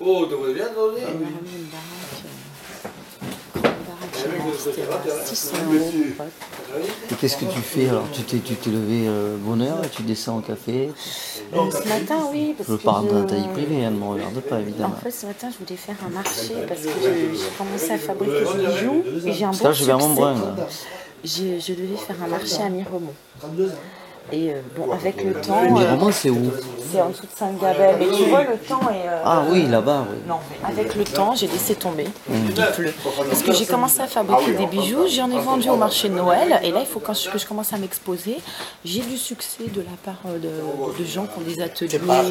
Oh, tu devrais bien donner. On a remis une baraque, grande baraque géante, c'était à 600 euros, mon pote. Et qu'est-ce que tu fais alors? Tu t'es, levé euh, et tu descends au café Euh, ce matin, oui, parce Je que parle je- de ta vie privée, elle ne me regarde pas En évidemment. fait, ce matin, je voulais faire un marché parce que je- j'ai commencé à fabriquer des bijoux et j'ai un Ça, bon je vais à Montbrun. J'ai- Je devais faire un marché à Miremont. Et euh, bon, avec le temps, Mais euh, vraiment, c'est où c'est en dessous de Saint-Gabel. Mais tu vois, le temps est... euh, Ah oui, là-bas, oui. Non, avec le temps, j'ai laissé tomber. Il pleut. Parce que j'ai commencé à fabriquer des bijoux, j'en ai vendu au marché de Noël, et là, il faut que je, que je commence à m'exposer. J'ai du succès de la part de, de gens qui ont des ateliers. Ah,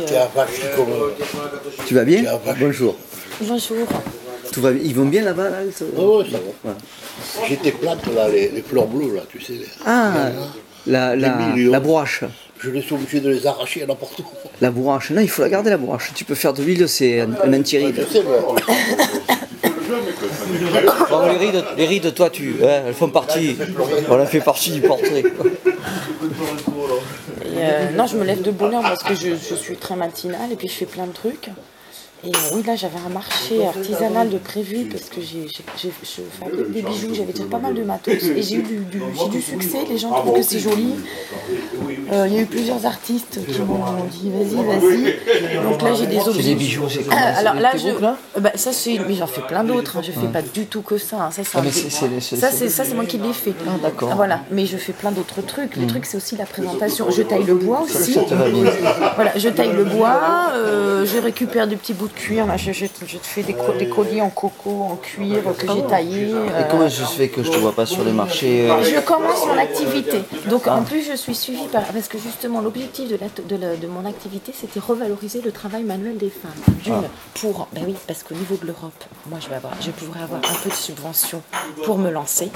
tu euh, vas bien. Bonjour. Bonjour. Tout va bien Ils vont bien là-bas là Oh, ouais, ça va. J'ai des plantes là, les, les fleurs bleues là, tu sais. les- Ah, la, la, la bourrache. Je les suis obligé de les arracher n'importe où. La bourrache. Non, il faut la garder la bourrache. Tu peux faire de l'huile, c'est un, un anti-ride. Je sais, mais. Bon, les rides, les rides, toi, tu, hein, elles font partie. On a fait partie du portrait. Euh, non, je me lève de bonne heure parce que je, je suis très matinale et puis je fais plein de trucs. Et euh, oui, là, j'avais un marché artisanal de prévu parce que j'ai, j'ai- j'ai- je fabrique des bijoux, j'avais déjà pas mal de matos et j'ai eu du, du- j'ai du succès, les gens trouvent que c'est joli. Euh, Il y a eu plusieurs artistes qui m'ont dit vas-y, vas-y. Donc là, j'ai des objets. des bijoux, c'est comment Ah, alors là, je, là euh, bah, ça c'est, mais j'en fais plein d'autres. hein. Je fais pas du tout que ça. hein. Ça, c'est Ah, un c'est- c'est- ça, c'est- ça, c'est moi qui l'ai fait. Ah, d'accord. Hmm. Voilà, mais je fais plein d'autres trucs. Les trucs, c'est aussi la présentation. Je taille le bois aussi. Ça. Voilà, je taille le bois. euh, je récupère des petits bouts de cuir. Là, je, je, je te fais des, co- des colliers en coco, en cuir que j'ai taillé. Et euh, comment je fais que je te vois pas sur les marchés euh, je commence mon activité. Donc en plus, je suis suivie par. Parce que justement, l'objectif de, mon activité, c'était revaloriser le travail manuel des femmes. D'une, pour. Ben oui, parce qu'au niveau de l'Europe, moi, je vais avoir, je pourrais avoir un peu de subvention pour me lancer.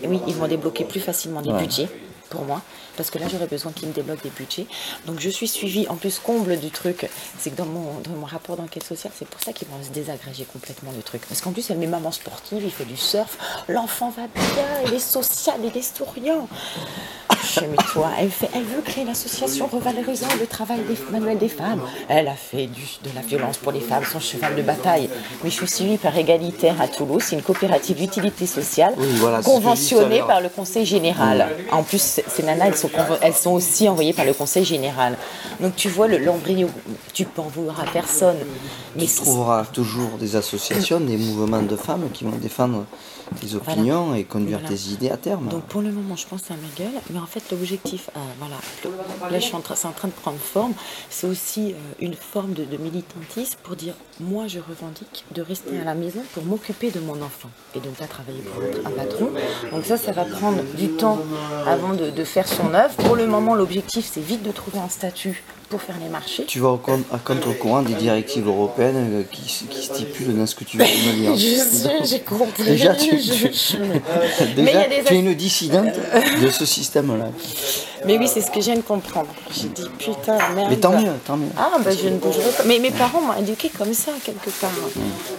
Et oui, ils vont débloquer plus facilement des budgets pour moi, parce que là j'aurais besoin qu'ils me débloquent des budgets. Donc je suis suivie, en plus comble du truc, c'est que dans mon, dans mon rapport d'enquête sociale, c'est pour ça qu'ils vont se désagréger complètement le truc. Parce qu'en plus elle met maman sportive, il fait du surf, l'enfant va bien, il est social, il est souriant. Je mais toi, elle, fait, elle veut créer l'association revalorisant le travail des, manuel des femmes. Elle a fait du, de la violence pour les femmes, son cheval de bataille. Mais je suis suivie par Égalitaire à Toulouse, c'est une coopérative d'utilité sociale Oui, voilà, conventionnée par le Conseil général. En plus, ces nanas, elles sont, convo- elles sont aussi envoyées par le Conseil général. Donc tu vois, le- l'embryon, tu peux en vouloir à personne. Mais Tu trouveras toujours des associations, des mouvements de femmes qui vont défendre tes opinions et conduire Voilà. tes idées à terme. Donc pour le moment, je pense à ma gueule, mais en fait l'objectif, euh, voilà, là je suis en train, en train de prendre forme, c'est aussi euh, une forme de, militantisme pour dire, moi je revendique de rester à la maison pour m'occuper de mon enfant et de ne pas travailler pour un- un patron. Donc ça, ça va prendre du temps avant de faire son œuvre. Pour le moment, l'objectif, c'est vite de trouver un statut pour faire les marchés. Tu vas à contre-courant des directives européennes euh, qui, qui stipulent dans ce que tu veux me dire. Je sais, j'ai compris. Déjà, Je- des tu es une dissidente de ce système-là. Mais oui, c'est ce que je viens de comprendre. J'ai dit putain, merde. Mais tant mieux, tant mieux. Ah, bah je ne bougerai pas. Mais mes parents m'ont éduqué comme ça, quelque part.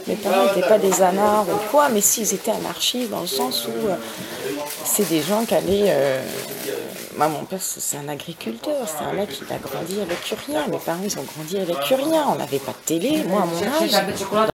Mes parents n'étaient pas des anards ou quoi, mais s'ils étaient anarchistes, dans le sens où euh, c'est des gens qui allaient. euh, Moi, mon père, c'est c'est un agriculteur, c'est un mec qui a grandi avec rien. Mes parents, ils ont grandi avec rien. On n'avait pas de télé. Moi, à mon âge,